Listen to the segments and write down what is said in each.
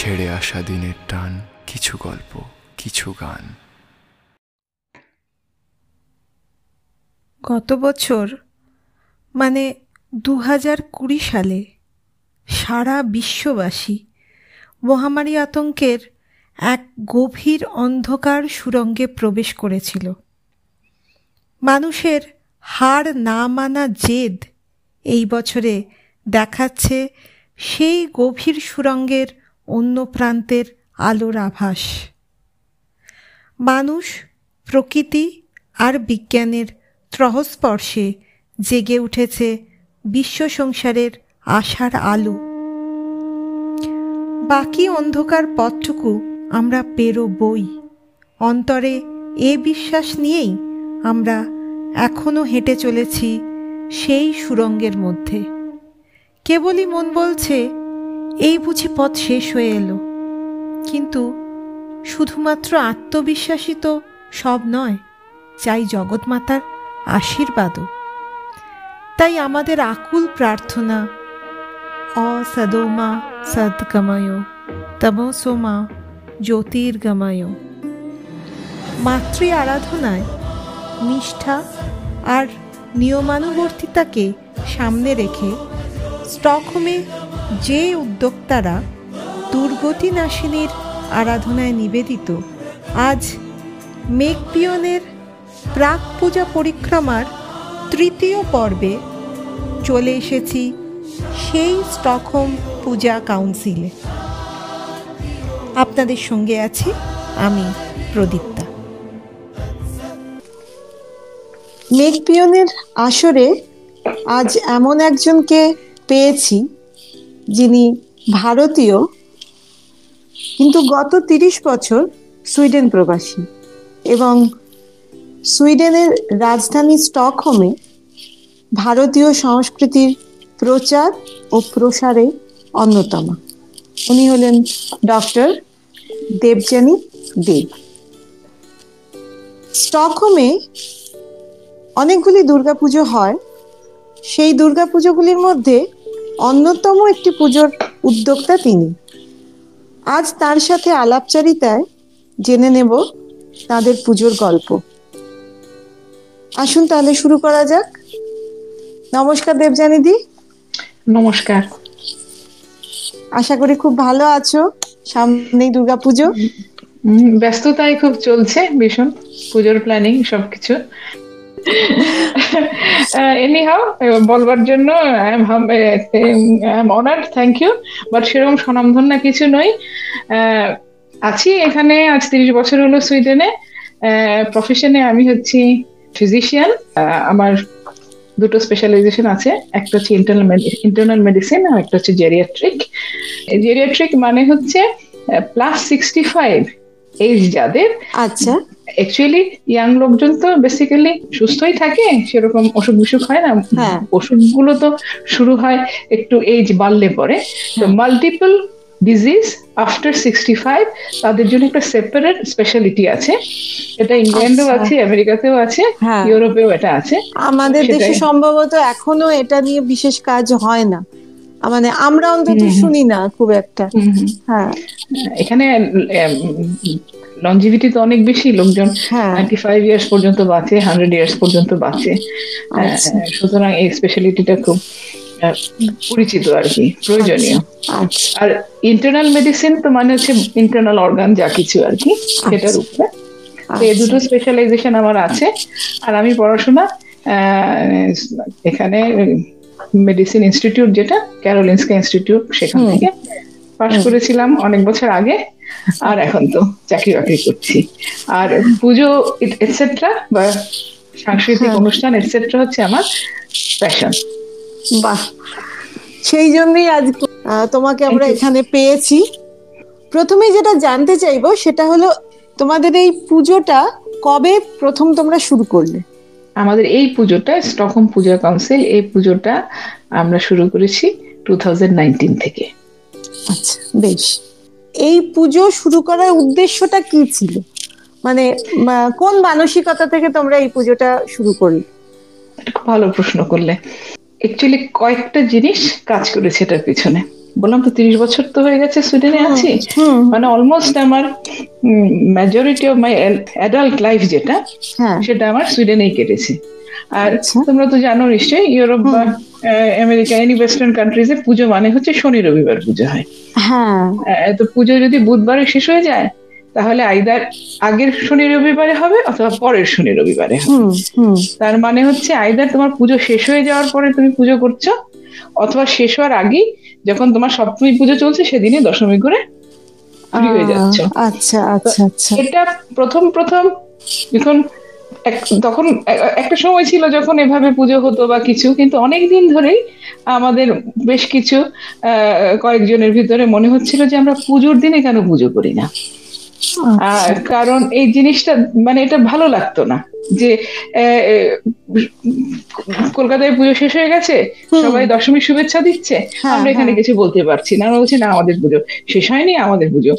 ছেড়ে আসা দিনের টান, কিছু গল্প, কিছু গান। গত বছর মানে দু হাজার কুড়ি সালে, সারা বিশ্ববাসী মহামারী আতঙ্কের এক গভীর অন্ধকার সুরঙ্গে প্রবেশ করেছিল। মানুষের হার না মানা জেদ এই বছরে দেখাচ্ছে সেই গভীর সুরঙ্গের অন্য প্রান্তের আলোর আভাস। মানুষ, প্রকৃতি আর বিজ্ঞানের ত্রহস্পর্শে জেগে উঠেছে বিশ্ব সংসারের আশার আলো। বাকি অন্ধকার পথটুকু আমরা পেরো বই অন্তরে এ বিশ্বাস নিয়েই আমরা এখনও হেঁটে চলেছি সেই সুরঙ্গের মধ্যে। কেবলই মন বলছে এই বুঝি পথ শেষ হয়ে এলো। কিন্তু শুধুমাত্র আত্মবিশ্বাসী তো সব নয়, চাই জগৎমাতার আশীর্বাদও। তাই আমাদের আকুল প্রার্থনা অসদোমা সদ্গময় তমসোমা জ্যোতির্গময়। মাতৃ আরাধনায় নিষ্ঠা আর নিয়মানুবর্তিতাকে সামনে রেখে স্টকহোমে যে উদ্যোক্তারা দুর্গতি নাশিনীর আরাধনায় নিবেদিত, আজ মেঘপিয়নের প্রাক পূজা পরিক্রমার তৃতীয় পর্বে চলে এসেছি সেই স্টকহোম পূজা কাউন্সিলে। আপনাদের সঙ্গে আছি আমি প্রদীপ্তা। মেঘপিয়নের আসরে আজ এমন একজনকে পেয়েছি যিনি ভারতীয়, কিন্তু গত তিরিশ বছর সুইডেন প্রবাসী এবং সুইডেনের রাজধানী স্টকহোমে ভারতীয় সংস্কৃতির প্রচার ও প্রসারে অন্যতম। উনি হলেন ডক্টর দেবযানী দেব। স্টকহোমে অনেকগুলি দুর্গাপুজো হয়। সেই দুর্গাপুজোগুলির মধ্যে অন্যতম একটি পুজোর উদ্যোক্তা তিনি। আজ তার সাথে আলাপচারিতায় জেনে নেব তাদের পুজোর গল্প। আসুন তাহলে শুরু করা যাক। নমস্কার দেবজানিদি নমস্কার। আশা করি খুব ভালো আছো। সামনেই দুর্গাপুজো। ব্যস্ততায় খুব চলছে ভীষণ। পুজোর প্ল্যানিং সবকিছু। এনি হাও বলবার জন্য I am honoured thank you but সেরকম স্বনামধন্য কিছু নই। আছি এখানে, আজ তিরিশ বছর হলো সুইডেনে। প্রফেশনে আমি হচ্ছি ফিজিশিয়ান আমার দুটো স্পেশালাইজেশন আছে। একটা হচ্ছে ইন্টারনাল ইন্টারনাল মেডিসিন আর একটা হচ্ছে জেরিয়াট্রিক জেরিয়াট্রিক মানে হচ্ছে প্লাস সিক্সটি ফাইভ এজ যাদের। আচ্ছা। অ্যাকচুয়ালি ইয়াং লোকজন তো বেসিক্যালি সুস্থই থাকে সেরকম অসুখ বিসুখ হয় না। হ্যাঁ। অসুখগুলো তো শুরু হয় একটু এজ বাড়লে পরে। তো multiple disease after sixty five তাদের জন্য একটা সেপারেট স্পেশালিটি আছে। এটা ইংল্যান্ডেও আচ্ছা। আছে আমেরিকাতেও আছে হ্যাঁ। ইউরোপেও এটা আছে। আমাদের দেশে সম্ভবত এখনও এটা নিয়ে বিশেষ কাজ হয় না। মানে আমরা অন্তত শুনি না খুব একটা। হ্যাঁ। এখানে লঞ্জিভিটি তো অনেক বেশি লোকজন নাইনটি ফাইভ ইয়ার্স পর্যন্ত বাঁচে হান্ড্রেড ইয়ার্স পর্যন্ত বাঁচে। আচ্ছা। সুতরাং এই স্পেশালিটিটা খুব পরিচিত আর কি প্রয়োজনীয়। আচ্ছা। আর ইন্টারনাল মেডিসিন তো মানে হচ্ছে ইন্টারনাল অর্গান যা কিছু আর কি সেটার উপরে। এই দুটো স্পেশালাইজেশন আমার আছে আর আমি পড়াশোনা এখানে মেডিসিন ইনস্টিটিউট যেটা ক্যারোলিনস্কা ইনস্টিটিউট সেখান থেকে পাশ করেছিলাম অনেক বছর আগে। আর এখন তো চাকরি বাকরি করছি। আর পুজো এটসেট্রা বা সাংস্কৃতিক হ্যাঁ। অনুষ্ঠান এটসেট্রা হচ্ছে আমার প্যাশন বাহ। সেই জন্যই আজ তোমাকে আমরা এখানে পেয়েছি। প্রথমে যেটা জানতে চাইব সেটা হলো তোমাদের এই পুজোটা কবে প্রথম তোমরা শুরু করলে? আমাদের এই পুজোটা স্টকহোম পূজা কাউন্সিল এই পুজোটা আমরা শুরু করেছি টু থেকে। আচ্ছা বেশ। এই পুজো শুরু করার উদ্দেশ্যটা কি ছিল? মানে কোন মানসিকতা থেকে তোমরা এই পুজোটা শুরু করলে? ভালো প্রশ্ন করলে। অ্যাকচুয়ালি কয়েকটা জিনিস কাজ করেছে এটার পিছনে। বললাম তো তিরিশ বছর তো হয়ে গেছে সুইডেনে আছি। মানে অলমোস্ট আমার majority of my adult life যেটা হ্যাঁ। সেটা আমার সুইডেনেই কেটেছে। আর আচ্ছা। তোমরা তো জানো নিশ্চয়ই ইউরোপ বা আমেরিকা এনি ওয়েস্টার্ন কান্ট্রিজে পুজো মানে হচ্ছে শনি রবিবার পুজো হয়। হ্যাঁ। তো পুজো যদি বুধবারে শেষ হয়ে যায় তাহলে আইদার আগের শনি রবিবারে হবে অথবা পরের শনি রবিবারে তার মানে হচ্ছে আইদার তোমার পুজো শেষ হয়ে যাওয়ার পরে তুমি পুজো করছ অথবা শেষ হওয়ার আগেই যখন তোমার সপ্তমী পুজো চলছে সেদিনে দশমী করে ফ্রি হয়ে যাচ্ছ। আচ্ছা আচ্ছা আচ্ছা। এটা প্রথম প্রথম যখন তখন একটা সময় ছিল যখন এভাবে পুজো হতো বা কিছু কিন্তু অনেক দিন ধরেই আমাদের বেশ কিছু আহ, কয়েকজনের ভিতরে মনে হচ্ছিল যে আমরা পুজোর দিনে কেন পুজো করি না। আর কারণ এই জিনিসটা মানে এটা ভালো লাগতো না। যে কলকাতায় পুজো শেষ হয়ে গেছে সবাই দশমীর শুভেচ্ছা দিচ্ছে হ্যাঁ, আমরা এখানে হ্যাঁ। কিছু বলতে পারছি না। আমরা বলছি না আমাদের পুজো শেষ হয়নি আমাদের পুজো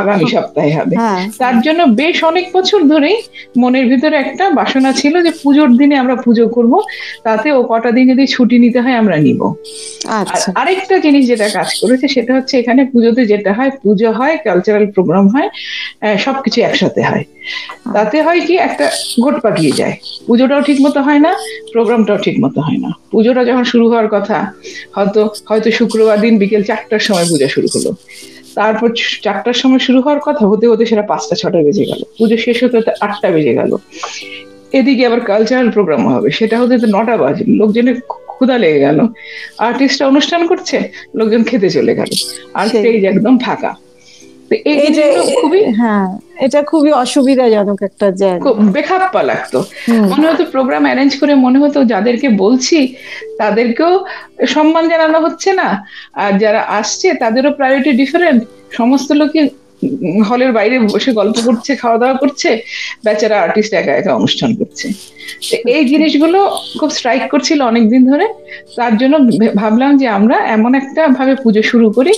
আগামী সপ্তাহে হবে। হ্যাঁ। তার জন্য বেশ অনেক বছর ধরেই মনের ভিতরে একটা বাসনা ছিল যে পুজোর দিনে আমরা পুজো করব তাতে ও কটা দিন যদি ছুটি নিতে হয় আমরা নিব। আচ্ছা। আরেকটা জিনিস যেটা কাজ করেছে সেটা হচ্ছে এখানে পুজোতে যেটা হয় পুজো হয় কালচারাল প্রোগ্রাম হয় আহ, সবকিছু একসাথে হয়। তাতে হয় কি একটা গোট পাকিয়ে যায়। পুজোটাও ঠিক মতো হয় না প্রোগ্রামটাও ঠিক মতো হয় না। পুজোটা যখন শুরু হওয়ার কথা হয়তো হয়তো শুক্রবার দিন বিকেল চারটার সময় পুজো শুরু হলো। তারপর চারটার সময় শুরু হওয়ার কথা হতে হতে সেটা পাঁচটা ছটা বেজে গেল। পুজো শেষ হতে হতে আটটা বেজে গেল। এদিকে আবার কালচারাল প্রোগ্রাম হবে। সেটা হতে নটা বাজে। লোকজনের ক্ষুধা লেগে গেল। আর্টিস্টরা অনুষ্ঠান করছে লোকজন খেতে চলে গেল। আর। স্টেজ একদম ফাঁকা। তো এই খুবই হ্যাঁ এটা খুবই অসুবিধাজনক একটা জায়গা বেখাপ্পা লাগতো। মনে হতো প্রোগ্রাম অ্যারেঞ্জ করে মনে হতো যাদেরকে বলছি তাদেরকেও সম্মান জানানো হচ্ছে না। আর যারা আসছে তাদেরও প্রায়োরিটি ডিফারেন্ট সমস্ত লোকে হলের বাইরে বসে গল্প করছে খাওয়া দাওয়া করছে বেচারা আর্টিস্ট একা একা অনুষ্ঠান করছে। তো এই জিনিসগুলো খুব স্ট্রাইক করছিল অনেকদিন ধরে। তার জন্য ভাবলাম যে আমরা এমন একটা ভাবে পুজো শুরু করি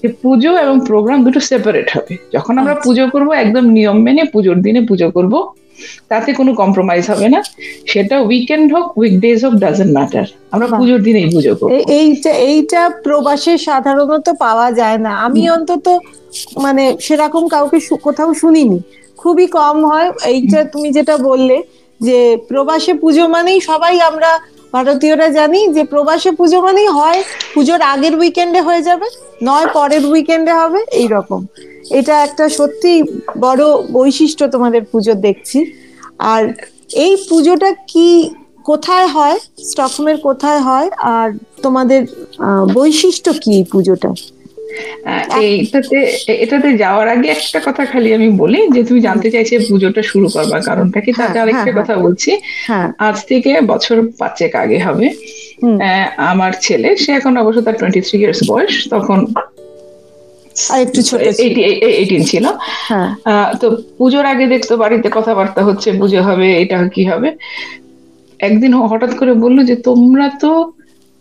যে পুজো এবং প্রোগ্রাম দুটো সেপারেট হবে। যখন আমরা পুজো করব একদম নিয়ম মেনে পুজোর দিনে পুজো করব। তাতে কোনো কম্প্রোমাইজ হবে না। সেটা উইকেন্ড হোক উইকডেজ হোক ডাজেন্ট ম্যাটার আমরা পুজোর দিনেই পুজো করব। এই- এইটা এইটা প্রবাসে সাধারণত পাওয়া যায় না। আমি অন্তত মানে সেরকম কাউকে কোথাও শুনিনি। খুবই কম হয়। এইটা তুমি যেটা বললে যে প্রবাসে পুজো মানেই সবাই আমরা ভারতীয়রা জানি যে প্রবাসে পুজো মানেই হয় পুজোর আগের উইকেন্ডে হয়ে যাবে নয় পরের উইকেন্ডে হবে এই রকম এটা একটা সত্যি বড় বৈশিষ্ট্য তোমাদের পুজো দেখছি। আর এই পুজোটা কি কোথায় হয়? স্টকহোমের কোথায় হয়? আর তোমাদের বৈশিষ্ট্য কি এই পুজোটা? আহ, এইটাতে এটাতে যাওয়ার আগে একটা কথা খালি আমি বলি যে তুমি জানতে চাইছে পুজোটা শুরু করবার কারণটা কি তাতে হ্যাঁ, আরেকটা হ্যাঁ, কথা বলছি। হ্যাঁ। আজ থেকে বছর পাঁচেক আগে হবে। আমার ছেলে সে এখন অবশ্য তার টোয়েন্টি থ্রি ইয়ার্স বয়স তখন আর একটু ছোট এইটিন ছিল। হ্যাঁ। তো পুজোর আগে দেখতো বাড়িতে কথাবার্তা হচ্ছে পুজো হবে এটা কি হবে? একদিন হঠাৎ করে বলল যে তোমরা তো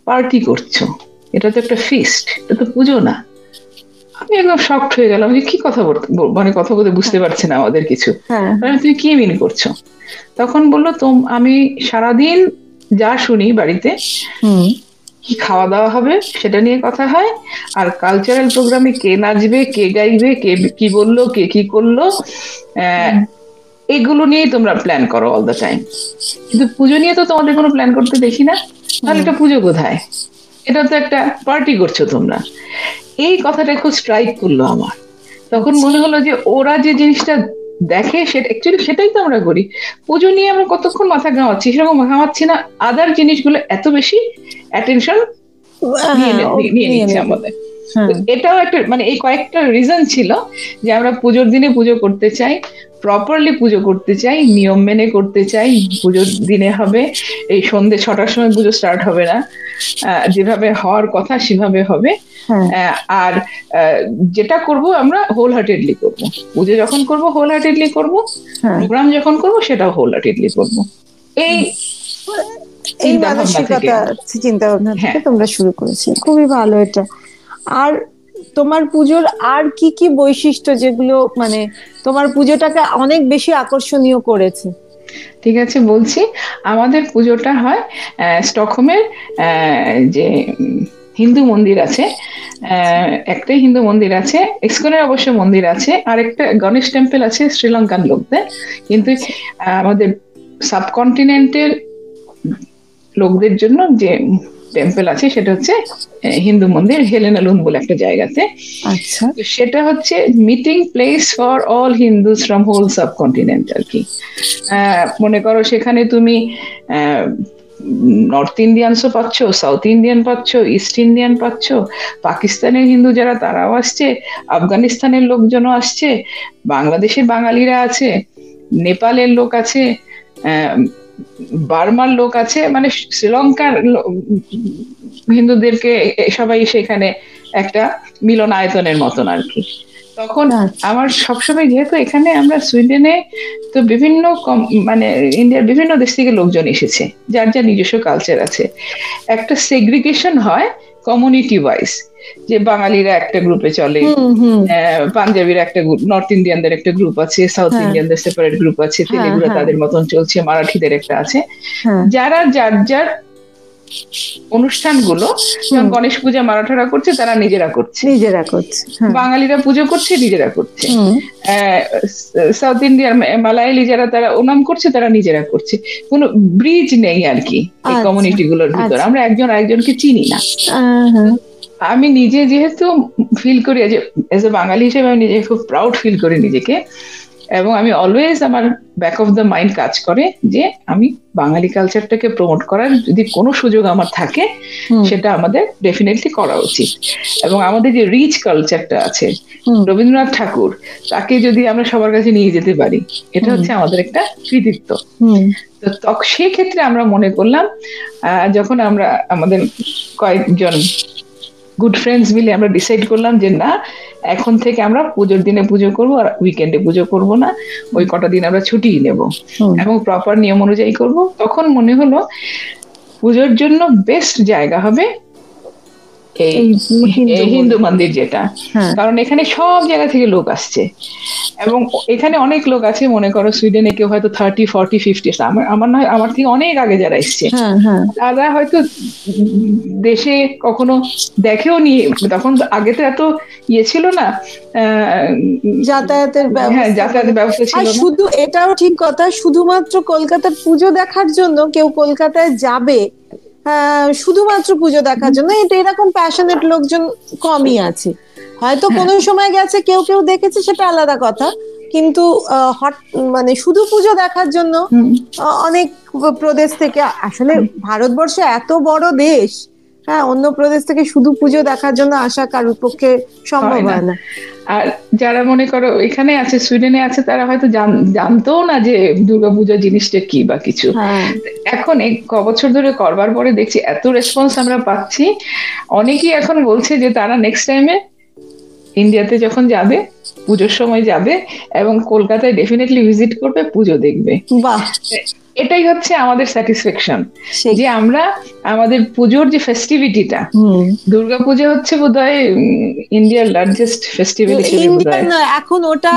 পার্টি করছ এটা তো একটা ফিস্ট এটা তো পুজো না। আমি একদম শকড হয়ে গেলাম যে কি কথা বলতে মানে কথা বলতে বুঝতে পারছে না আমাদের কিছু। হ্যাঁ। তুমি কি মিন করছ? তখন বলল তোম আমি সারাদিন যা শুনি বাড়িতে হুম। কি খাওয়া দাওয়া হবে সেটা নিয়ে কথা হয়। আর কালচারাল প্রোগ্রামে কে নাচবে কে গাইবে কে কি বলল কে কি করল এগুলো নিয়েই তোমরা প্ল্যান করো অল দ্য টাইম কিন্তু পুজো নিয়ে তো তোমাদের কোনো প্ল্যান করতে দেখি না। তাহলে এটা পুজো কোথায়? এটা তো একটা পার্টি করছ তোমরা। এই কথাটা খুব স্ট্রাইক করল আমার। তখন মনে হলো যে ওরা যে জিনিসটা দেখে সেটা অ্যাকচুয়ালি সেটাই তো আমরা করি। পুজো নিয়ে আমরা কতক্ষণ মাথা ঘামাচ্ছি? সেরকম ঘামাচ্ছি না। আদার জিনিসগুলো এত বেশি অ্যাটেনশন নিয়ে নিচ্ছে আমাদের। এটাও একটা মানে এই কয়েকটা রিজন ছিল যে আমরা পুজোর দিনে পুজো করতে চাই প্রপারলি পুজো করতে চাই নিয়ম মেনে করতে চাই পুজোর দিনে হবে এই সন্ধে ছটার সময় পুজো স্টার্ট হবে না। যেভাবে হওয়ার কথা সেভাবে হবে। আর যেটা করব আমরা হোল হার্টেডলি করব। পুজো যখন করব হোল হার্টেডলি করব প্রোগ্রাম যখন করব সেটাও হোল হার্টেডলি করব। এই এই চিন্তা ভাবনা মানসিকতা। চিন্তা ভাবনা থেকে হ্যাঁ। তোমরা শুরু করেছি। খুবই ভালো এটা। আর তোমার পুজোর আর কি কি বৈশিষ্ট্য যেগুলো মানে তোমার পুজোটাকে অনেক বেশি আকর্ষণীয় করেছে? ঠিক আছে, বলছি। আমাদের পুজোটা হয় স্টকহোমের যে হিন্দু মন্দির আছে একটাই হিন্দু মন্দির আছে, ইস্কনের অবশ্য মন্দির আছে, আর একটা গণেশ টেম্পল আছে শ্রীলঙ্কান লোকদের। কিন্তু আমাদের সাবকন্টিনেন্টের লোকদের জন্য যে টেম্পল আছে সেটা হচ্ছে হিন্দু মন্দির হেলেনালুন বলে একটা জায়গাতে। আচ্ছা। সেটা হচ্ছে meeting place for all Hindus from whole subcontinent আর কি মনে করো সেখানে তুমি নর্থ ইন্ডিয়ানসও পাচ্ছ সাউথ ইন্ডিয়ান পাচ্ছ ইস্ট ইন্ডিয়ান পাচ্ছ পাকিস্তানের হিন্দু যারা তারাও আসছে আফগানিস্তানের লোকজনও আসছে বাংলাদেশের বাঙালিরা আছে নেপালের লোক আছে আহ, বার্মার লোক আছে মানে শ্রীলঙ্কার হিন্দুদেরকে সবাই সেখানে একটা মিলন আয়তনের মতন আর কি। তখন আচ্ছা। আমার সবসময় যেহেতু এখানে আমরা সুইডেনে তো বিভিন্ন মানে ইন্ডিয়ার বিভিন্ন দেশ থেকে লোকজন এসেছে যার যার নিজস্ব কালচার আছে। একটা সেগ্রিগেশন হয় কমিউনিটি ওয়াইজ যে বাঙালিরা একটা গ্রুপে চলে। পাঞ্জাবির একটা গ্রুপ নর্থ ইন্ডিয়ানদের একটা গ্রুপ আছে সাউথ হ্যাঁ। ইন্ডিয়ানদের সেপারেট গ্রুপ আছে তেলেগুরা হ্যাঁ। তাদের মতন চলছে মারাঠিদের একটা আছে। হ্যাঁ। যারা যার যার অনুষ্ঠানগুলো যেমন গণেশ পূজা মারাঠারা করছে তারা নিজেরা করছে। নিজেরা করছে হ্যাঁ। বাঙালিরা পুজো করছে নিজেরা করছে। সাউথ ইন্ডিয়ার মালায়ালি যারা তারা ওনাম করছে তারা নিজেরা করছে। কোনো ব্রিজ নেই আর কি এই আচ্ছা, কমিউনিটি গুলোর ভিতর। আচ্ছা। আমরা একজন আরেকজনকে চিনি না। হ্যাঁ। আমি নিজে যেহেতু ফিল করি যে এজ এ বাঙালি হিসেবে আমি নিজে খুব প্রাউড ফিল করি নিজেকে। এবং আমি অলওয়েজ আমার ব্যাক অফ দ্য মাইন্ড কাজ করে যে আমি বাঙালি কালচারটাকে প্রমোট করার যদি কোনো সুযোগ আমার থাকে সেটা আমাদের ডেফিনেটলি করা উচিত। এবং আমাদের যে রিচ কালচারটা আছে রবীন্দ্রনাথ ঠাকুর তাকে যদি আমরা সবার কাছে নিয়ে যেতে পারি এটা হচ্ছে আমাদের একটা কৃতিত্ব। তো তখ- সেই ক্ষেত্রে আমরা মনে করলাম আহ, যখন আমরা আমাদের কয়েকজন গুড ফ্রেন্ডস মিলে আমরা ডিসাইড করলাম যে না এখন থেকে আমরা পুজোর দিনে পুজো করব আর উইকেন্ডে পুজো করব না ওই কটা দিন আমরা ছুটি নেব। এবং প্রপার নিয়ম অনুযায়ী করব। তখন মনে হলো পুজোর জন্য বেস্ট জায়গা হবে এই হিন্দু মন্দির। যেটা। হ্যাঁ। কারণ এখানে সব জায়গা থেকে লোক আসছে। এবং এখানে অনেক লোক আছে মনে করো সুইডেনে কেউ হয়তো থার্টি ফর্টি ফিফটি আমার আমার নয় আমার থেকে অনেক আগে যারা এসছে। হ্যাঁ হ্যাঁ। তারা হয়তো দেশে কখনো দেখেও নি তখন আগে তো এত ইয়ে ছিল না আহ, যাতায়াতের হ্যাঁ যাতায়াতের ব্যবস্থা ছিল শুধু এটাও ঠিক কথা শুধুমাত্র কলকাতার পুজো দেখার জন্য কেউ কলকাতায় যাবে শুধুমাত্র পুজো দেখার জন্য। এটা এরকম প্যাশনেট লোকজন কমই আছে। হয়তো হ্যাঁ। কোনো সময় গেছে কেউ কেউ দেখেছে সেটা আলাদা কথা। কিন্তু হট মানে শুধু পুজো দেখার জন্য অনেক প্রদেশ থেকে আসলে ভারতবর্ষ এত বড় দেশ হ্যাঁ অন্য প্রদেশ থেকে শুধু পুজো দেখার জন্য আসা কারোর পক্ষে সম্ভব হয় না। আর যারা মনে করো এখানে আছে সুইডেনে আছে তারা হয়তো জানতো না যে দুর্গাপূজা জিনিসটা কি বা কিছু। হ্যাঁ। এখন এই ক বছর ধরে করবার পরে দেখছি এত রেসপন্স আমরা পাচ্ছি। অনেকেই এখন বলছে যে তারা নেক্সট টাইমে ইন্ডিয়াতে যখন যাবে পুজোর সময় যাবে এবং কলকাতায় ডেফিনেটলি ভিজিট করবে পুজো দেখবে। বাহ! এটাই হচ্ছে আমাদের স্যাটিসফ্যাকশন যে আমরা আমাদের পুজোর যে ফেস্টিভিটিটা হুম। দুর্গাপূজা হচ্ছে বোধহয় ইন্ডিয়ার লার্জেস্ট ফেস্টিভ্যাল এখন ওটা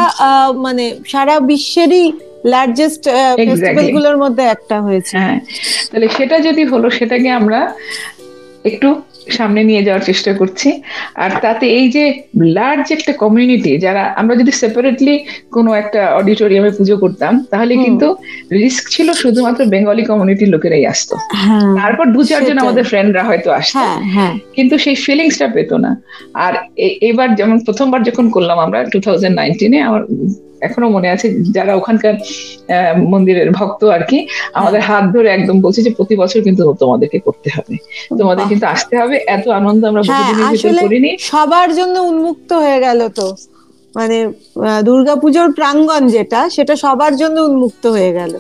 মানে সারা বিশ্বেরই লার্জেস্ট ফেস্টিভ্যালগুলোর মধ্যে একটা হয়েছে। হ্যাঁ তাহলে সেটা যদি হলো সেটাকে আমরা একটু সামনে নিয়ে যাওয়ার চেষ্টা করছি। আর তাতে এই যে লার্জ একটা কমিউনিটি যারা আমরা যদি সেপারেটলি কোনো একটা অডিটোরিয়ামে পুজো করতাম তাহলে কিন্তু রিস্ক ছিল শুধুমাত্র বেঙ্গলি কমিউনিটির লোকেরাই আসতো। হ্যাঁ তারপর দু চারজন আমাদের ফ্রেন্ডরা হয়তো আসতো। হ্যাঁ হ্যাঁ। কিন্তু সেই ফিলিংসটা পেতো না। আর এবার যেমন প্রথমবার যখন করলাম আমরা টু থাউজেন্ড নাইনটিনে আমার এখনও মনে আছে যারা ওখানকার মন্দিরের ভক্ত আর কি আমাদের হাত ধরে একদম বলছে যে প্রতি বছর কিন্তু তোমাদেরকে করতে হবে। তোমাদের বাহ। কিন্তু আসতে হবে এত আনন্দ আমরা হ্যাঁ করিনি। সবার জন্য উন্মুক্ত হয়ে গেল তো। মানে দুর্গাপুজোর প্রাঙ্গণ যেটা সেটা সবার জন্য উন্মুক্ত হয়ে গেল।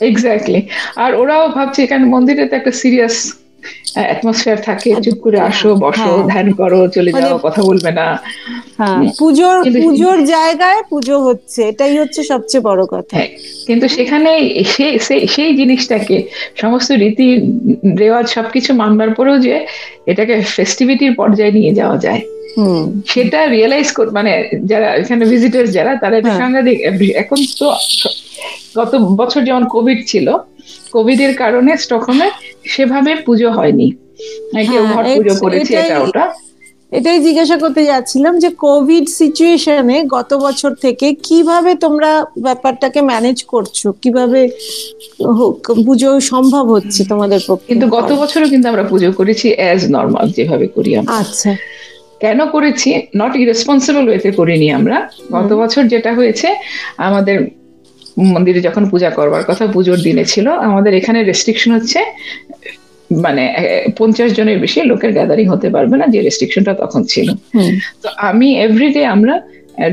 এক্স্যাক্টলি আর ওরাও ভাবছে এখানে মন্দিরে তো একটা সিরিয়াস অ্যাটমসফিয়ার থাকে চুপ করে আসো বসো হ্যাঁ। ধ্যান করো চলে মানে- যাও কথা বলবে না। হ্যাঁ পুজোর পুজোর জায়গায় পুজো হচ্ছে এটাই হচ্ছে সবচেয়ে বড় কথা। হ্যাঁ কিন্তু সেখানে সেই জিনিসটাকে সমস্ত রীতি রেওয়াজ সবকিছু মানবার পরেও যে এটাকে ফেস্টিভিটির পর্যায়ে নিয়ে যাওয়া যায়। সেটা রিয়েলাইজ কর মানে যারা এখানে ভিজিটার যারা তারা এটা হ্যাঁ। সাংঘাতিক এখন তো গত বছর যেমন কোভিড ছিল কোভিড এর কারণে স্টকহোমে সেভাবে পুজো হয়নি। কেউ হ্যাঁ, পুজো এট- করেছে এটাই- এটা ওটা? এটাই জিজ্ঞাসা করতে যাচ্ছিলাম যে কোভিড সিচুয়েশনে গত বছর থেকে কীভাবে তোমরা ব্যাপারটাকে ম্যানেজ করছ? কীভাবে পুজো সম্ভব হচ্ছে তোমাদের পক্ষে? কিন্তু গত বছরও কিন্তু আমরা পুজো করেছি অ্যাজ নর্মাল যেভাবে করি আমরা। আচ্ছা। কেন করেছি? নট ইরেসপন্সিবল ওয়েতে করিনি আমরা। গত বছর যেটা হয়েছে আমাদের মন্দিরে যখন পূজা করবার কথা পুজোর দিনে ছিল আমাদের এখানে রেস্ট্রিকশন হচ্ছে মানে পঞ্চাশ জনের বেশি লোকের গ্যাদারিং হতে পারবে না যে রেস্ট্রিকশনটা তখন ছিল। তো আমি এভরিডে আমরা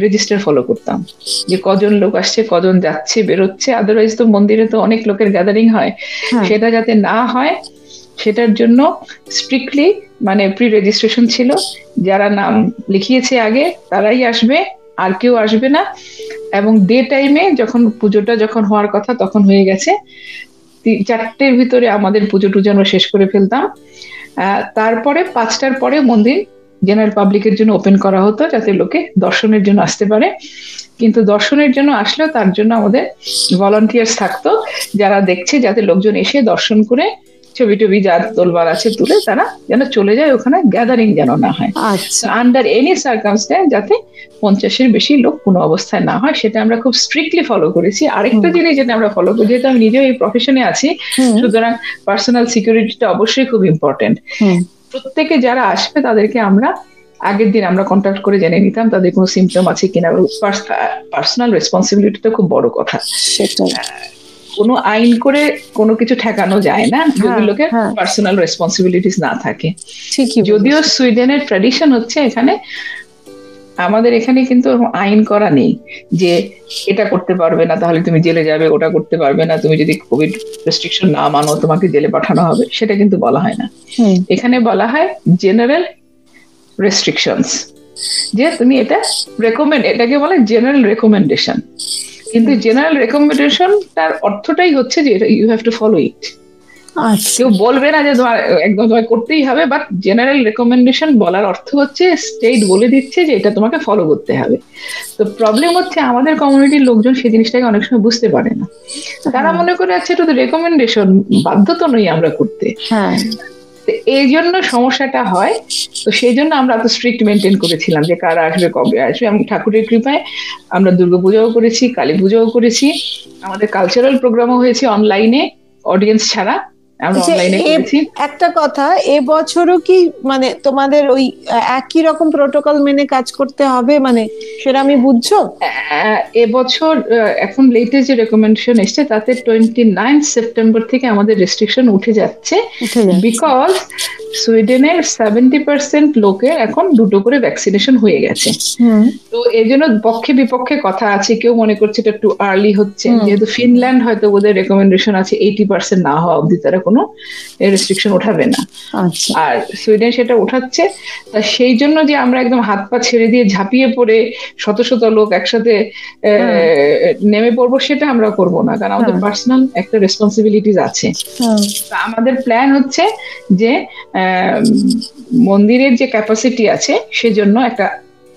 রেজিস্টার ফলো করতাম যে কজন লোক আসছে কজন যাচ্ছে বেরোচ্ছে। আদারওয়াইজ তো মন্দিরে তো অনেক লোকের গ্যাদারিং হয়। হ্যাঁ। সেটা যাতে না হয় সেটার জন্য স্ট্রিক্টলি মানে প্রি রেজিস্ট্রেশন ছিল। যারা নাম লিখিয়েছে আগে তারাই আসবে। আর কেউ আসবে না। এবং ডে টাইমে যখন পুজোটা যখন হওয়ার কথা তখন হয়ে গেছে। চারটের ভিতরে আমাদের পুজো টুজো আমরা শেষ করে ফেলতাম। তারপরে পাঁচটার পরে মন্দির জেনারেল পাবলিকের জন্য ওপেন করা হতো যাতে লোকে দর্শনের জন্য আসতে পারে। কিন্তু দর্শনের জন্য আসলেও তার জন্য আমাদের ভলান্টিয়ার্স থাকতো। যারা দেখছে যাতে লোকজন এসে দর্শন করে ছবি টবি যা তোলবার আছে তুলে তারা যেন চলে যায় ওখানে গ্যাদারিং যেন না হয়। আন্ডার এনি সার্কামস্ট্যান্স যাতে পঞ্চাশের বেশি লোক কোনো অবস্থায় না হয় সেটা আমরা খুব স্ট্রিক্টলি ফলো করেছি। আরেকটা জিনিস যেটা আমরা ফলো করি যেহেতু আমি নিজেও এই প্রফেশনে আছি সুতরাং পার্সোনাল সিকিউরিটিটা অবশ্যই খুব ইম্পর্টেন্ট প্রত্যেকে যারা আসবে তাদেরকে আমরা আগের দিন আমরা কন্ট্যাক্ট করে জেনে নিতাম তাদের কোনো সিমটম আছে কিনা। পার্সোনাল রেসপন্সিবিলিটি তো খুব বড় কথা। কোনো আইন করে কোনো কিছু ঠেকানো যায় না যদি হ্যাঁ, লোকের হ্যাঁ। পার্সোনাল রেসপন্সিবিলিটিস না থাকে। ঠিকই যদিও সুইডেনের ট্র্যাডিশন হচ্ছে এখানে আমাদের এখানে কিন্তু আইন করা নেই যে এটা করতে পারবে না তাহলে তুমি জেলে যাবে ওটা করতে পারবে না তুমি যদি কোভিড রেস্ট্রিকশন না মানো তোমাকে জেলে পাঠানো হবে সেটা কিন্তু বলা হয় না। এখানে বলা হয় জেনারেল রেস্ট্রিকশনস যে তুমি এটা রেকমেন্ড এটাকে বলে জেনারেল রেকমেন্ডেশন কিন্তু জেনারেল রেকমেন্ডেশন তার অর্থটাই হচ্ছে যে you have to follow it আচ্ছা। কেউ বলবে না যে তোমার একদম তোমার করতেই হবে বাট জেনারেল রেকমেন্ডেশন বলার অর্থ হচ্ছে স্টেট বলে দিচ্ছে যে এটা তোমাকে ফলো করতে হবে। তো প্রবলেম হচ্ছে আমাদের কমিউনিটির লোকজন সেই জিনিসটাকে অনেক সময় বুঝতে পারে না। তারা হ্যাঁ। মনে করে আছে এটা তো রেকমেন্ডেশন বাধ্য তো নই আমরা করতে। হ্যাঁ। এই জন্য সমস্যাটা হয়। তো সেই জন্য আমরা এত স্ট্রিক্ট মেনটেন করেছিলাম যে কারা আসবে, কবে আসবে। এবং ঠাকুরের কৃপায় আমরা দুর্গাপূজাও করেছি, কালী পুজোও করেছি। আমাদের কালচারাল প্রোগ্রামও হয়েছে অনলাইনে অডিয়েন্স ছাড়া। আচ্ছা, একটা কথা এবছরও কি মানে তোমাদের ওই একই রকম প্রোটোকল মেনে কাজ করতে হবে? মানে সেটা আমি বুঝছ? এবছর এখন লেটেস্ট যে রেকমেন্ডেশন এসছে তাতে টোয়েন্টি নাইন সেপ্টেম্বর থেকে আমাদের রেস্ট্রিকশন উঠে যাচ্ছে। বিকজ সুইডেনের সেভেন্টি পার্সেন্ট লোকের এখন দুটো করে ভ্যাকসিনেশন হয়ে গেছে। তো এই জন্য পক্ষে বিপক্ষে কথা আছে কেউ মনে করছে এটা একটু আর্লি হচ্ছে। যেহেতু ফিনল্যান্ড হয়তো ওদের রেকমেন্ডেশন আছে এইটি পার্সেন্ট না হওয়া অবধি তারা কোনো রেস্ট্রিকশন উঠাবে না। আচ্ছা। আর সুইডেন সেটা উঠাচ্ছে তা সেই জন্য যে আমরা একদম হাত পা ছেড়ে দিয়ে ঝাঁপিয়ে পড়ে শত শত লোক একসাথে আহ, নেমে পড়ব সেটা আমরা করব না কারণ আমাদের হ্যাঁ। পার্সোনাল একটা রেসপন্সিবিলিটিস আছে। আমাদের প্ল্যান হচ্ছে যে মন্দিরের যে ক্যাপাসিটি আছে সেজন্য একটা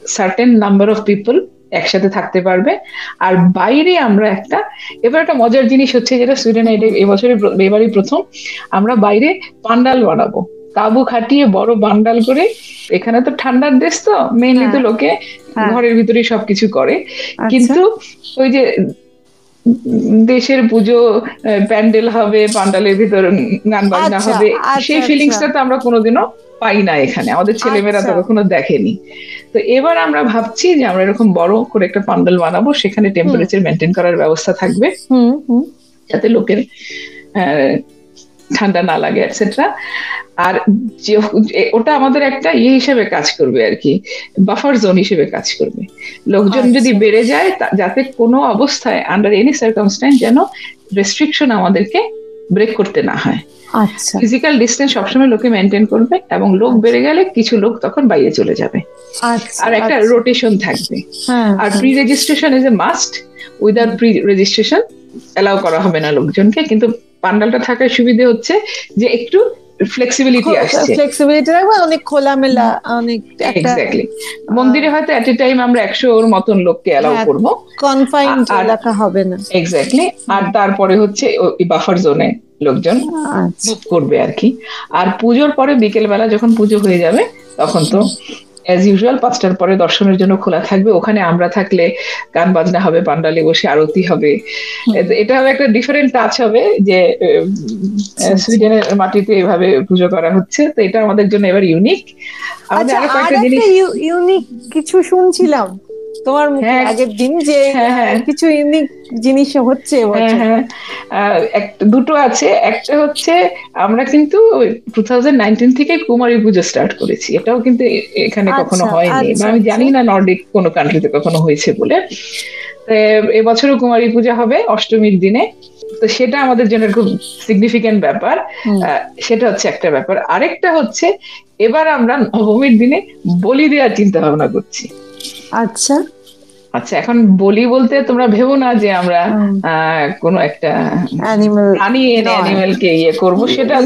সার্টেন নাম্বার অফ পিপল একসাথে থাকতে পারবে আর বাইরে আমরা একটা এবার একটা মজার জিনিস হচ্ছে যেটা সুইডেনে এটা এবছরে এবারই প্রথম আমরা বাইরে পান্ডাল বানাবো তাবু খাটিয়ে বড় বান্ডাল করে এখানে তো ঠান্ডার দেশ তো মেইনলি তো হ্যাঁ। লোকে হ্যাঁ। ঘরের ভিতরে সবকিছু করে আচ্ছা। কিন্তু ওই যে দেশের পুজো প্যান্ডেল হবে পান্ডালের ভিতর গান বাজনা আচ্ছা, হবে আচ্ছা, সেই আচ্ছা। ফিলিংসটা তো আমরা কোনোদিনও পাই না এখানে। আমাদের ছেলেমেয়েরা তো আচ্ছা। কখনো দেখেনি। তো এবার আমরা ভাবছি যে আমরা এরকম বড় করে একটা পান্ডাল বানাবো সেখানে টেম্পারেচার মেনটেন করার ব্যবস্থা থাকবে। হুম হুম। যাতে লোকের আহ, ঠান্ডা না লাগে এটসেট্রা আর যে ওটা আমাদের একটা ইয়ে হিসেবে কাজ করবে আর কি বাফার জোন হিসেবে কাজ করবে। লোকজন আচ্ছা। যদি বেড়ে যায় যাতে কোনো অবস্থায় আন্ডার এনি সার্কামস্ট্যান্স যেন রেস্ট্রিকশন আমাদেরকে ব্রেক করতে না হয়। আচ্ছা। ফিজিক্যাল ডিস্টেন্স সবসময় লোকে মেনটেন করবে এবং লোক বেড়ে গেলে কিছু লোক তখন বাইরে চলে যাবে। আচ্ছা আর একটা আচ্ছা। রোটেশন থাকবে। হ্যাঁ আর pre registration is a must without pre registration allow করা হবে না লোকজনকে। কিন্তু পান্ডালটা থাকার সুবিধে হচ্ছে যে একটু ফ্লেক্সিবিলিটি আসছে। ফ্লেক্সিবিলিটি রাখবে অনেক খোলামেলা অনেক এক্স্যাক্টলি মন্দিরে হয়তো এট এ টাইম আমরা একশো ওর মতন লোককে অ্যালাউ করব। কনফাইন্ড আর- এলাকা হবে না। এক্স্যাক্টলি আর তারপরে হচ্ছে বাফার জোনে লোকজন আচ্ছা। করবে আর কি। আর পুজোর পরে বিকেল বেলা যখন পুজো হয়ে যাবে তখন তো অ্যাজ ইউজুয়াল পাঁচটার পরে দর্শনের জন্য খোলা থাকবে। ওখানে আমরা থাকলে গান বাজনা হবে পান্ডালে বসে আরতি হবে। এটা হবে একটা ডিফারেন্ট টাচ হবে যে উম, সুইডেনের মাটিতে এভাবে পুজো করা হচ্ছে। তো এটা আমাদের জন্য এবার ইউনিক আমাদের আচ্ছা আর কয়েকটা জিনিস ইউনিক কিছু শুনছিলাম। তোমার মুখে হ্যাঁ। আগের দিন যে হ্যাঁ, হ্যাঁ। কিছু ইউনিক জিনিস হচ্ছে দুটো আছে। একটা হচ্ছে আমরা কিন্তু টু থেকে কুমারী পুজো স্টার্ট করেছি। এটাও কিন্তু এখানে কখনো আচ্ছা, হয়নি। বা আচ্ছা, আমি আচ্ছা। জানি না নর্ডিক কোনো কান্ট্রিতে কখনো হয়েছে বলে। এবছরও কুমারী পূজা হবে অষ্টমীর দিনে। তো সেটা আমাদের জন্য খুব সিগনিফিক্যান্ট ব্যাপার। সেটা হচ্ছে একটা ব্যাপার। আরেকটা হচ্ছে এবার আমরা নবমীর দিনে বলি দেওয়ার চিন্তা ভাবনা করছি। আচ্ছা। আচ্ছা এখন বলি বলতে তোমরা ভেবো না যে আমরা কোন একটা প্রাণী এনে। অ্যানিমেলকে ইয়ে করব সেটা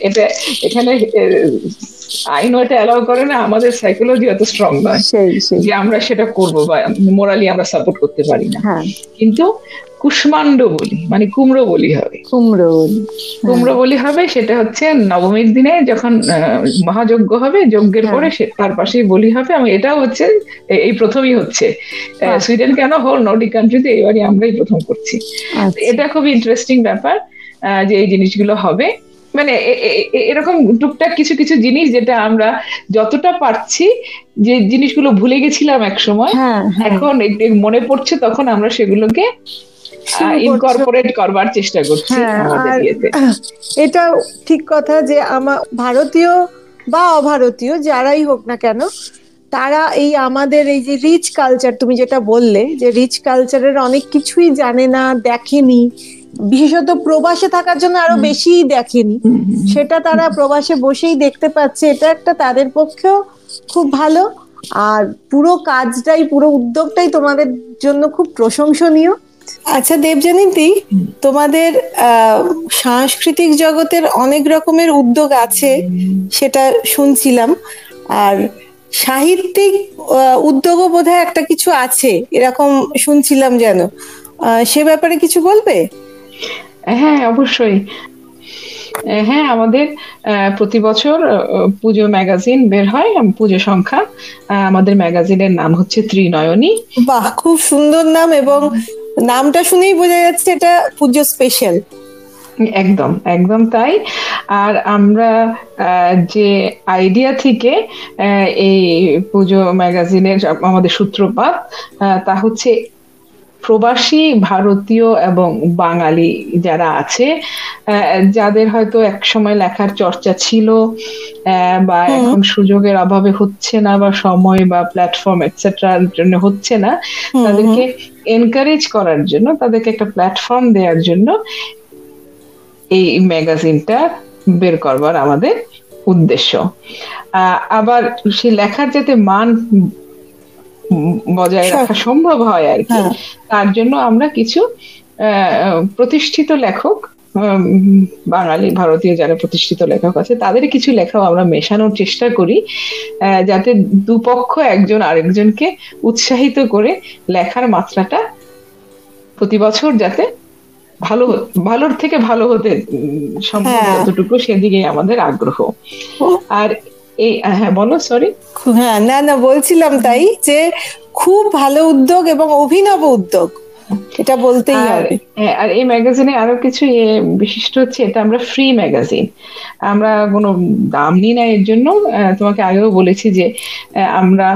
এটা এখানে আইন ওটা অ্যালাউ করে না আমাদের সাইকোলজি অত স্ট্রং নয় যে আমরা সেটা করব বা মোরালি আমরা সাপোর্ট করতে পারি না। হ্যাঁ। কিন্তু কুষ্মাণ্ড বলি মানে কুমড়ো বলি হবে। কুমড়ো বলি কুমড়ো বলি হবে সেটা হচ্ছে নবমীর দিনে যখন মহাযজ্ঞ হবে যজ্ঞের হ্যাঁ। পরে তার পাশেই বলি হবে এবং এটাও হচ্ছে এই প্রথমই হচ্ছে। সুইডেন কেন হোল? নর্ডিক কান্ট্রিতে এবারই আমরাই প্রথম করছি। আচ্ছা। এটা খুব ইন্টারেস্টিং ব্যাপার আহ, যে এই জিনিসগুলো হবে। মানে এরকম টুকটাক কিছু কিছু জিনিস যেটা আমরা যতটা পারছি যে জিনিসগুলো ভুলে গেছিলাম এক সময় হ্যাঁ হ্যাঁ। এখন একটু মনে পড়ছে তখন আমরা সেগুলোকে। ইনকর্পোরেট করবার চেষ্টা করছি হ্যাঁ এটা ঠিক কথা যে আমার ভারতীয় বা অভারতীয় যারাই হোক না কেন তারা এই আমাদের এই যে রিচ কালচার তুমি যেটা বললে যে রিচ কালচারের অনেক কিছুই জানে না দেখেনি বিশেষত প্রবাসে থাকার জন্য আরও বেশি দেখেনি। সেটা তারা প্রবাসে বসেই দেখতে পাচ্ছে এটা একটা তাদের পক্ষেও খুব ভালো। আর পুরো কাজটাই পুরো উদ্যোগটাই তোমাদের জন্য খুব প্রশংসনীয়। আচ্ছা দেবজানীতি তোমাদের সাংস্কৃতিক জগতের অনেক রকমের উদ্যোগ আছে সেটা শুনছিলাম। আর সাহিত্যিক উদ্যোগও বোধহয় একটা কিছু আছে এরকম শুনছিলাম যেন। সে ব্যাপারে কিছু বলবে? হ্যাঁ অবশ্যই। হ্যাঁ আমাদের আহ, প্রতি বছর পুজো ম্যাগাজিন বের হয় পুজো সংখ্যা। আমাদের ম্যাগাজিনের নাম হচ্ছে ত্রিনয়নী। বাহ খুব সুন্দর নাম এবং নামটা শুনেই বোঝা যাচ্ছে এটা পুজো স্পেশাল একদম একদম তাই। আর আমরা যে আইডিয়া থেকে এই পুজো ম্যাগাজিনের আমাদের সূত্রপাত তা হচ্ছে প্রবাসী ভারতীয় এবং বাঙালি যারা আছে যাদের হয়তো এক সময় লেখার চর্চা ছিল বা এখন সুযোগের অভাবে হচ্ছে না বা সময় বা প্ল্যাটফর্ম এটসেট্রার জন্য হচ্ছে না তাদেরকে এনকারেজ করার জন্য তাদেরকে একটা প্ল্যাটফর্ম দেওয়ার জন্য এই ম্যাগাজিনটা বের করবার আমাদের উদ্দেশ্য। আহ, আবার সেই লেখার যাতে মান বজায় রাখা সম্ভব হয় আর কি হ্যাঁ। তার জন্য আমরা কিছু প্রতিষ্ঠিত লেখক বাঙালি ভারতীয় যারা প্রতিষ্ঠিত লেখক আছে তাদের কিছু লেখাও আমরা মেশানোর চেষ্টা করি যাতে দুপক্ষ একজন আরেকজনকে উৎসাহিত করে লেখার মাত্রাটা প্রতি বছর যাতে ভালো ভালোর থেকে ভালো হতে সম্ভব হ্যাঁ। যতটুকু সেদিকেই আমাদের আগ্রহ আর এই হ্যাঁ বলো সরি হ্যাঁ না না বলছিলাম তাই যে খুব ভালো উদ্যোগ এবং অভিনব উদ্যোগ। এটা বলতেই হবে। হ্যাঁ, আর এই ম্যাগাজিনে আরও কিছু বিশিষ্ট হচ্ছে এটা আমরা ফ্রি ম্যাগাজিন আমরা কোনো দাম নিই না এর জন্য তোমাকে আগেও বলেছি যে আমরা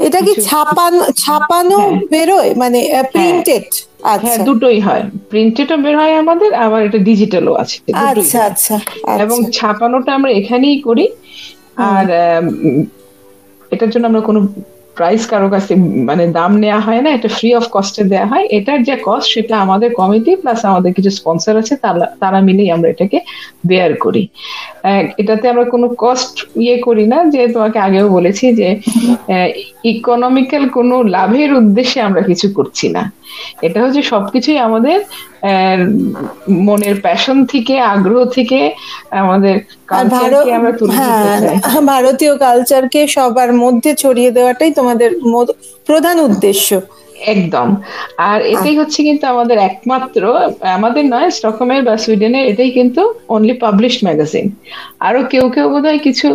এটা কি ছাপানো ছাপানো হ্যাঁ। বেরোয়? মানে প্রিন্টেড হ্যাঁ আচ্ছা। দুটোই হয়। প্রিন্টেডও বের হয় আমাদের আবার এটা ডিজিটালও আছে আচ্ছা আচ্ছা এবং আচ্ছা ছাপানোটা আমরা এখানেই করি। আর এটার জন্য আমরা কোনো প্রাইস কারও কাছে মানে দাম নেওয়া হয় না এটা ফ্রি অফ কস্টে দেওয়া হয়। এটার যে কস্ট সেটা আমাদের কমিটি প্লাস আমাদের কিছু স্পন্সর আছে তারা তারা মিলেই আমরা এটাকে বেয়ার করি। এটাতে আমরা কোনো কস্ট ইয়ে করি না যে তোমাকে আগেও বলেছি যে ইকোনমিক্যাল কোনো লাভের উদ্দেশ্যে আমরা কিছু করছি না। এটা হচ্ছে সবকিছুই আমাদের মনের প্যাশন থেকে আগ্রহ থেকে আমাদের আর কালচারকে আমরা তুলে হ্যাঁ ভারতীয় কালচারকে সবার মধ্যে ছড়িয়ে দেওয়াটাই তোমাদের প্রধান উদ্দেশ্য। একদম। আর এটাই হচ্ছে কিন্তু আমাদের একমাত্র আমাদের নয় স্টকহোমের বা সুইডেনের এটাই কিন্তু অনলি পাবলিশড ম্যাগাজিন আরও কেউ কেউ বোধহয় কিছু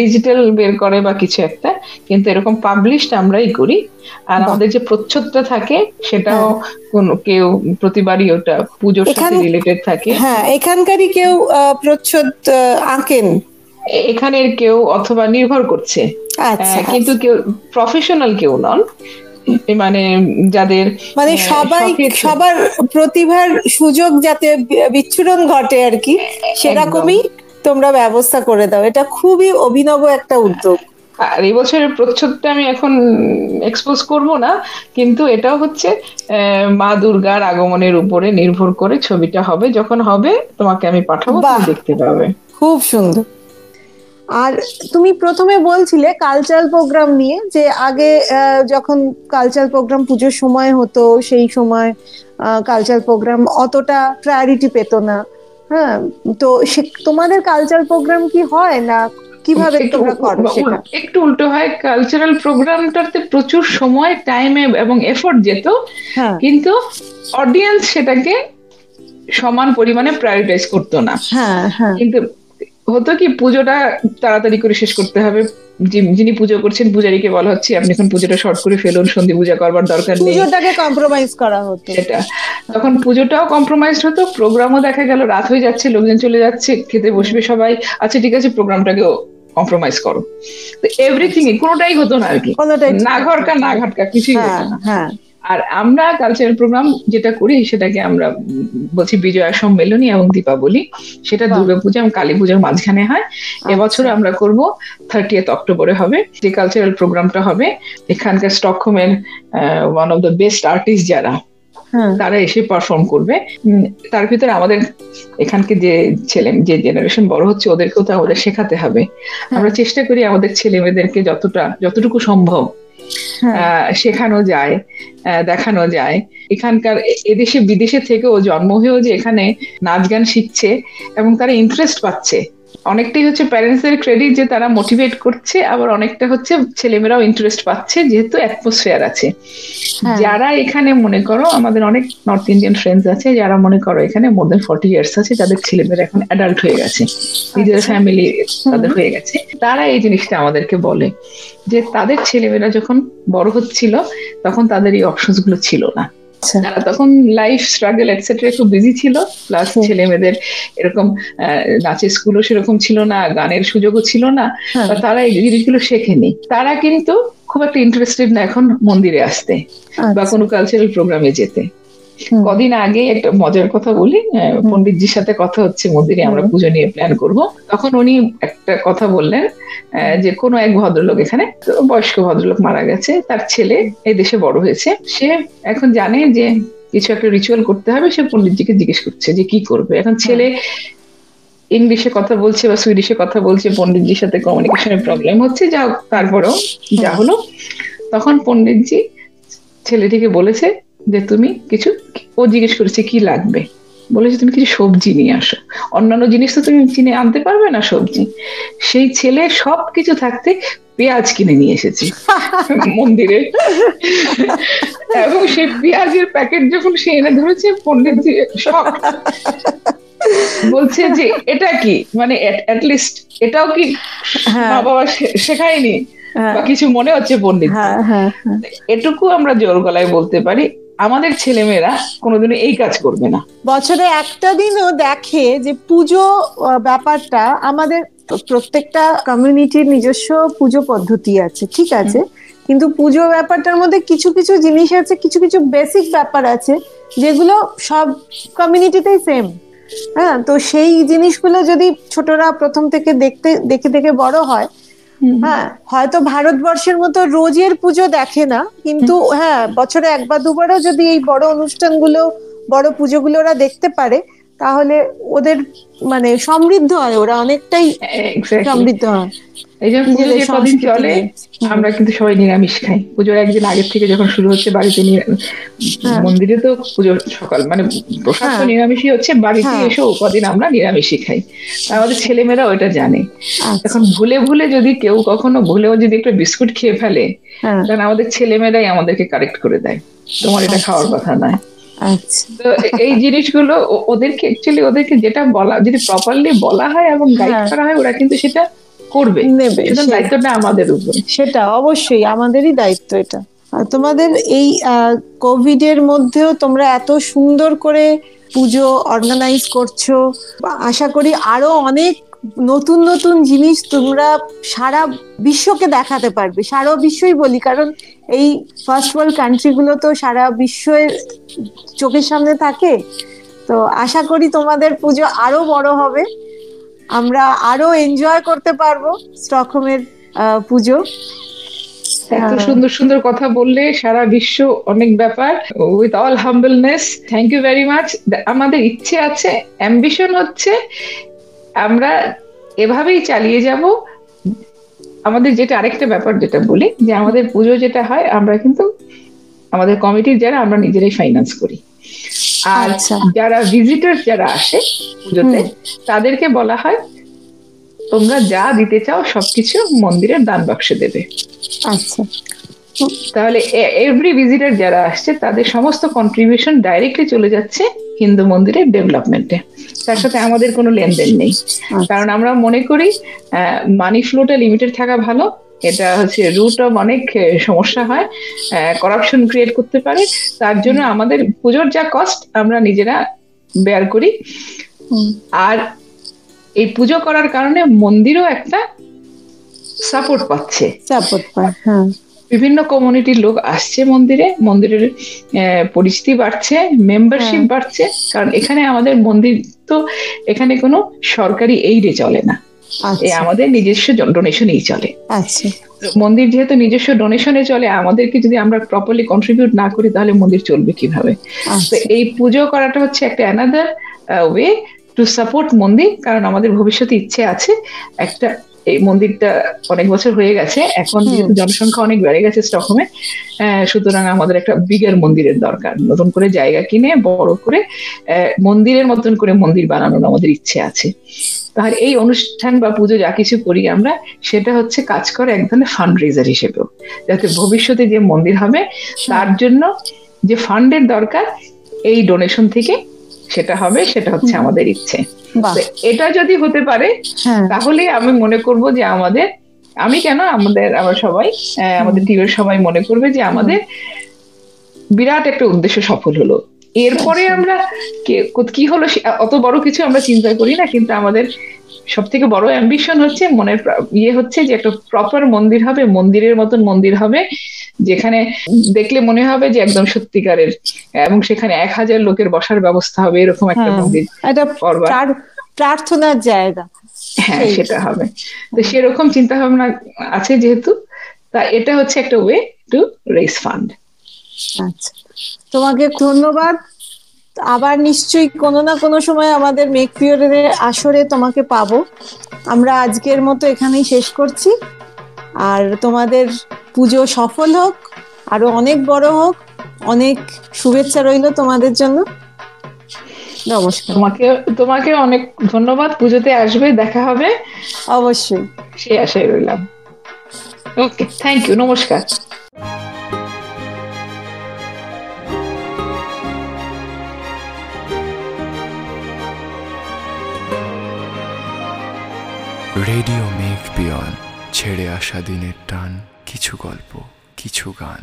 ডিজিটাল বের করে বা কিছু একটা কিন্তু এরকম পাবলিশড আমরাই করি। আর আমাদের যে প্রচ্ছদটা থাকে সেটাও কোন কেউ প্রতিবারই ওটা পুজোর সাথে রিলেটেড থাকে। হ্যাঁ এখানকারই কেউ প্রচ্ছদ আঁকেন? এখানের কেউ অথবা নির্ভর করছে। আচ্ছা কিন্তু কেউ প্রফেশনাল কেউ নন। মানে যাদের মানে সবাই সবার প্রতিভার সুযোগ যাতে বিচ্ছুরণ ঘটে আর কি সেরকমই তোমরা ব্যবস্থা করে দাও। এটা খুবই অভিনব একটা উদ্যোগ। আর এই বছরের প্রচ্ছদটা আমি এখন এক্সপোজ করব না কিন্তু এটাও হচ্ছে মা দুর্গার আগমনের উপরে নির্ভর করে ছবিটা হবে। যখন হবে তোমাকে আমি পাঠাবো দেখতে পাবে। খুব সুন্দর। আর তুমি প্রথমে বলছিলে কালচারাল প্রোগ্রাম নিয়ে যে আগে যখন কালচারাল প্রোগ্রাম পুজোর সময় হতো সেই সময় কালচারাল প্রোগ্রাম অতটা প্রায়োরিটি পেত না। হ্যাঁ তো সে তোমাদের কালচারাল প্রোগ্রাম কি হয় না কীভাবে একটু তোমরা করো সেটা? একটু উল্টো হয়। কালচারাল প্রোগ্রামটাতে প্রচুর সময় টাইমে এবং এফোর্ট যেত হ্যাঁ। কিন্তু অডিয়েন্স সেটাকে সমান পরিমাণে প্রায়োরিটাইজ করতো না। হ্যাঁ হ্যাঁ। কিন্তু হতো কি পুজোটা তাড়াতাড়ি করে শেষ করতে হবে। যিনি পুজো করছেন পূজারীকে বলা হচ্ছে আপনি এখন পুজোটা শর্ট করে ফেলুন সন্ধি পূজা করবার দরকার নেই। পুজোটাকে কম্প্রোমাইজ করা হতো। সেটা। তখন পুজোটাও কম্প্রোমাইজ হতো প্রোগ্রামও দেখা গেল রাত হয়ে যাচ্ছে লোকজন চলে যাচ্ছে খেতে বসবে সবাই। আচ্ছা ঠিক আছে প্রোগ্রামটাকেও কম্প্রোমাইজ করো। তো এভরিথিং কোনোটাই হতো না আর কি। না ঘরকা না ঘাটকা কিছুই হতো হ্যাঁ না। হ্যাঁ। আর আমরা কালচারাল প্রোগ্রাম যেটা করি সেটাকে আমরা বলছি বিজয়া সম্মেলনী এবং দীপাবলি। সেটা। দুর্গাপূজা এবং কালী পুজোর মাঝখানে হয়। এবছর আমরা করব থার্টিয়েথ অক্টোবরে হবে। যে কালচারাল প্রোগ্রামটা হবে এখানকার স্টকহোমের one of the best artist যারা হ্যাঁ তারা এসে পারফর্ম করবে। তার ভিতরে আমাদের এখানকে যে ছেলে যে জেনারেশন বড় হচ্ছে ওদেরকেও তো আমাদের শেখাতে হবে। আমরা চেষ্টা করি আমাদের ছেলে মেয়েদেরকে যতটা যতটুকু সম্ভব হ্যাঁ। শেখানো যায় দেখানো যায়। এখানকার এদেশে বিদেশে থেকেও জন্ম হয়েও যে এখানে নাচ গান শিখছে এবং তারা ইন্টারেস্ট পাচ্ছে। অনেকটাই হচ্ছে প্যারেন্টসদের ক্রেডিট যে তারা মোটিভেট করছে আবার অনেকটা হচ্ছে ছেলেমেয়েরাও ইন্টারেস্ট পাচ্ছে যেহেতু অ্যাটমসফিয়ার আছে। হ্যাঁ। যারা এখানে মনে করো আমাদের অনেক নর্থ ইন্ডিয়ান ফ্রেন্ডস আছে যারা মনে করো এখানে মোর দেন ফর্টি ইয়ার্স আছে যাদের ছেলেমেয়েরা এখন অ্যাডাল্ট হয়ে গেছে। নিজের আচ্ছা। ফ্যামিলি তাদের হয়ে গেছে। তারা এই জিনিসটা আমাদেরকে বলে যে তাদের ছেলেমেয়েরা যখন বড় হচ্ছিল তখন তাদের এই অপশনসগুলো ছিল না। তারা তখন লাইফ স্ট্রাগল এটসেট্রা একটু বিজি ছিল প্লাস ছেলে মেয়েদের এরকম নাচের স্কুলও সেরকম ছিল না গানের সুযোগও ছিল না হ্যাঁ। বা তারা এই জিনিসগুলো শেখেনি তারা কিন্তু খুব একটা ইন্টারেস্টেড না এখন মন্দিরে আসতে বা আচ্ছা। কোনো কালচারাল প্রোগ্রামে যেতে। কদিন আগে একটা মজার কথা বলি আহ, পণ্ডিতজির সাথে কথা হচ্ছে মন্দিরে আমরা পুজো নিয়ে প্ল্যান করব। তখন উনি একটা কথা বললেন যে কোনো এক ভদ্রলোক এখানে বয়স্ক ভদ্রলোক মারা গেছে তার ছেলে এই দেশে বড় হয়েছে। সে এখন জানে যে কিছু একটা রিচুয়াল করতে হবে সে পন্ডিতজিকে জিজ্ঞেস করছে যে কি করবে। এখন ছেলে ইংলিশে কথা বলছে বা সুইডিশে কথা বলছে পন্ডিতজির সাথে কমিউনিকেশনের প্রবলেম হচ্ছে যা তারপরেও যা হলো। তখন পন্ডিতজি ছেলেটিকে বলেছে যে তুমি কিছু ও জিজ্ঞেস করেছে কি লাগবে? বলেছে তুমি কিছু সবজি নিয়ে আসো। অন্যান্য জিনিস তো তুমি কিনে আনতে পারবে না সবজি। সেই ছেলে সব কিছু থাকতে পেঁয়াজ কিনে নিয়ে এসেছে মন্দিরে। এবং সেই পেঁয়াজের প্যাকেট যখন সে এনে ধরেছে পণ্ডিতজি শক বলছে যে এটা কি? মানে লিস্ট এটাও কি হ্যাঁ। মা বাবা শেখায়নি? হ্যাঁ। বা কিছু মনে হচ্ছে পণ্ডিত হ্যাঁ হ্যাঁ হ্যাঁ। এটুকু আমরা জোর গলায় বলতে পারি। আমাদের ছেলেমেয়েরা কোনোদিনও এই কাজ করবে না। বছরে একটা দিনও দেখে যে পুজো ব্যাপারটা আমাদের প্রত্যেকটা কমিউনিটির নিজস্ব পুজো পদ্ধতি আছে ঠিক আছে? কিন্তু পুজো ব্যাপারটার মধ্যে কিছু কিছু জিনিস আছে কিছু কিছু বেসিক ব্যাপার আছে যেগুলো সব কমিউনিটিতেই সেম হ্যাঁ তো সেই জিনিসগুলো যদি ছোটরা প্রথম থেকে দেখতে দেখে দেখে বড় হয় হ্যাঁ হয়তো ভারতবর্ষের মতো রোজের পুজো দেখে না কিন্তু হ্যাঁ বছরে একবার দুবারও যদি এই বড় অনুষ্ঠানগুলো বড় পুজোগুলো ওরা দেখতে পারে। তাহলে ওদের মানে সমৃদ্ধ হয় ওরা অনেকটাই সমৃদ্ধ হয়। এই জন্য পুজো যে কদিন চলে আমরা কিন্তু সবাই নিরামিষ খাই। পুজোর একদিন আগের থেকে যখন শুরু হচ্ছে বাড়িতে হ্যাঁ। মন্দিরে তো পুজোর সকাল মানে প্রসাদ তো হ্যাঁ। নিরামিষই হচ্ছে বাড়িতে হ্যাঁ। এসেও কদিন আমরা নিরামিষই খাই। আমাদের ছেলেমেয়েরা ওটা জানে। আচ্ছা, এখন ভুলে ভুলে যদি কেউ কখনো ভুলেও যদি একটু বিস্কুট খেয়ে ফেলে তখন আমাদের ছেলেমেয়েরাই আমাদেরকে কারেক্ট করে দেয়। তোমার এটা খাওয়ার কথা নয়। আচ্ছা তো এই জিনিসগুলো ওদেরকে অ্যাকচুয়ালি ওদেরকে যেটা বলা যদি প্রপারলি বলা হয় এবং গাইড হ্যাঁ। করা হয় ওরা কিন্তু সেটা করবে। নেবে দায়িত্বটা আমাদের উপরে। সেটা অবশ্যই আমাদেরই দায়িত্ব এটা। আর তোমাদের এই কোভিড এর মধ্যেও তোমরা এত সুন্দর করে পুজো অর্গানাইজ করছ। আশা করি আরও অনেক নতুন নতুন জিনিস তোমরা সারা বিশ্বকে দেখাতে পারবে, সারা বিশ্বই বলি, কারণ এই ফার্স্ট ওয়ার্ল্ড কান্ট্রিগুলো তো সারা বিশ্বের চোখের সামনে থাকে। তো আশা করি তোমাদের পুজো আরও বড় হবে। আমরা আরও এনজয় করতে পারব স্টকহোমের পুজো। এত। সুন্দর সুন্দর কথা বললে, সারা বিশ্ব অনেক ব্যাপার। With all humbleness thank you very much আমাদের ইচ্ছে আছে অ্যাম্বিশন হচ্ছে আমরা এভাবেই চালিয়ে যাব। আমাদের যেটা আরেকটা ব্যাপার যেটা বলি যে আমাদের পুজো যেটা হয় আমরা কিন্তু আমাদের কমিটির যারা আমরা নিজেরাই ফাইন্যান্স করি। আর আচ্ছা। যারা ভিজিটার যারা আসে পুজোতে তাদেরকে বলা হয় তোমরা যা দিতে চাও সবকিছু মন্দিরের দান বাক্সে দেবে। আচ্ছা। তাহলে এভরি ভিজিটর যারা আসছে তাদের সমস্ত কন্ট্রিবিউশন ডাইরেক্টলি চলে যাচ্ছে হিন্দু মন্দিরের ডেভেলপমেন্টে তার সাথে আমাদের কোনো লেনদেন নেই। কারণ আমরা মনে করি মানি ফ্লোটা লিমিটেড থাকা ভালো। এটা হচ্ছে রুট অফ অনেক সমস্যা হয়। করাপশন ক্রিয়েট করতে পারে। তার জন্য আমাদের পুজোর যা কস্ট আমরা নিজেরা বেয়ার করি। আর এই পুজো করার কারণে মন্দিরও একটা সাপোর্ট পাচ্ছে। সাপোর্ট পায় হ্যাঁ। বিভিন্ন কমিউনিটির লোক আসছে মন্দিরে মন্দিরের পরিচিতি বাড়ছে মেম্বারশিপ হ্যাঁ। বাড়ছে কারণ এখানে আমাদের মন্দির তো এখানে কোনো সরকারি এইডে চলে না। আচ্ছা। আমাদের নিজস্ব ডোনেশনেই চলে। আচ্ছা। মন্দির যেহেতু নিজস্ব ডোনেশনে চলে আমাদেরকে যদি আমরা প্রপারলি কন্ট্রিবিউট না করি তাহলে মন্দির চলবে কীভাবে? তো আচ্ছা এই পুজো করাটা হচ্ছে একটা অ্যানাদার ওয়ে টু সাপোর্ট মন্দির কারণ আমাদের ভবিষ্যতে ইচ্ছে আছে একটা এই মন্দিরটা অনেক বছর হয়ে গেছে। এখন যেহেতু জনসংখ্যা অনেক বেড়ে গেছে স্টকহোমে সুতরাং আমাদের একটা বিগের মন্দিরের দরকার। নতুন করে জায়গা কিনে বড় করে মন্দিরের মতন করে মন্দির বানানোর আমাদের ইচ্ছে আছে। আর এই অনুষ্ঠান বা পুজো যা কিছু করি আমরা সেটা হচ্ছে কাজ করে এক ধরনের ফান্ড রেজার হিসেবেও। যাতে ভবিষ্যতে যে মন্দির হবে তার জন্য যে ফান্ডের দরকার এই ডোনেশন থেকে সেটা হবে সেটা হচ্ছে আমাদের ইচ্ছে। এটা যদি হতে পারে হ্যাঁ। তাহলে আমি মনে করব যে আমাদের আমি কেন আমাদের আমরা সবাই আমাদের টিমের সবাই মনে করবে যে আমাদের বিরাট একটা উদ্দেশ্য সফল হলো। এরপরে আমরা কে- কি হলো অত বড় কিছু আমরা চিন্তা করি না কিন্তু আমাদের সব থেকে বড় অ্যাম্বিশন হচ্ছে মনের ইয়ে হচ্ছে যে একটা প্রপার মন্দির হবে মন্দিরের মতন মন্দির হবে যেখানে দেখলে মনে হবে যে একদম সত্যিকারের এবং সেখানে এক হাজার লোকের বসার ব্যবস্থা হবে এরকম একটা হ্যাঁ। মন্দির প্রার্থনার জায়গা। হ্যাঁ সেটা হবে। তো সেরকম চিন্তা ভাবনা আছে যেহেতু তা এটা হচ্ছে একটা ওয়ে টু রেস ফান্ড আচ্ছা। তোমাকে ধন্যবাদ। আবার নিশ্চয়ই কোনো না কোনো সময় আমাদের মেক পিরিয়ডের আসরে তোমাকে পাবো। আমরা আজকের মতো এখানেই শেষ করছি। আর তোমাদের পুজো সফল হোক আরও অনেক বড় হোক অনেক শুভেচ্ছা রইল তোমাদের জন্য। নমস্কার। তোমাকে তোমাকে অনেক ধন্যবাদ পুজোতে আসবে দেখা হবে। অবশ্যই। সে আশায় রইলাম। ওকে থ্যাংক ইউ নমস্কার। রেডিও মেঘ বিয়ন ছেড়ে আসা দিনের টান কিছু গল্প কিছু গান।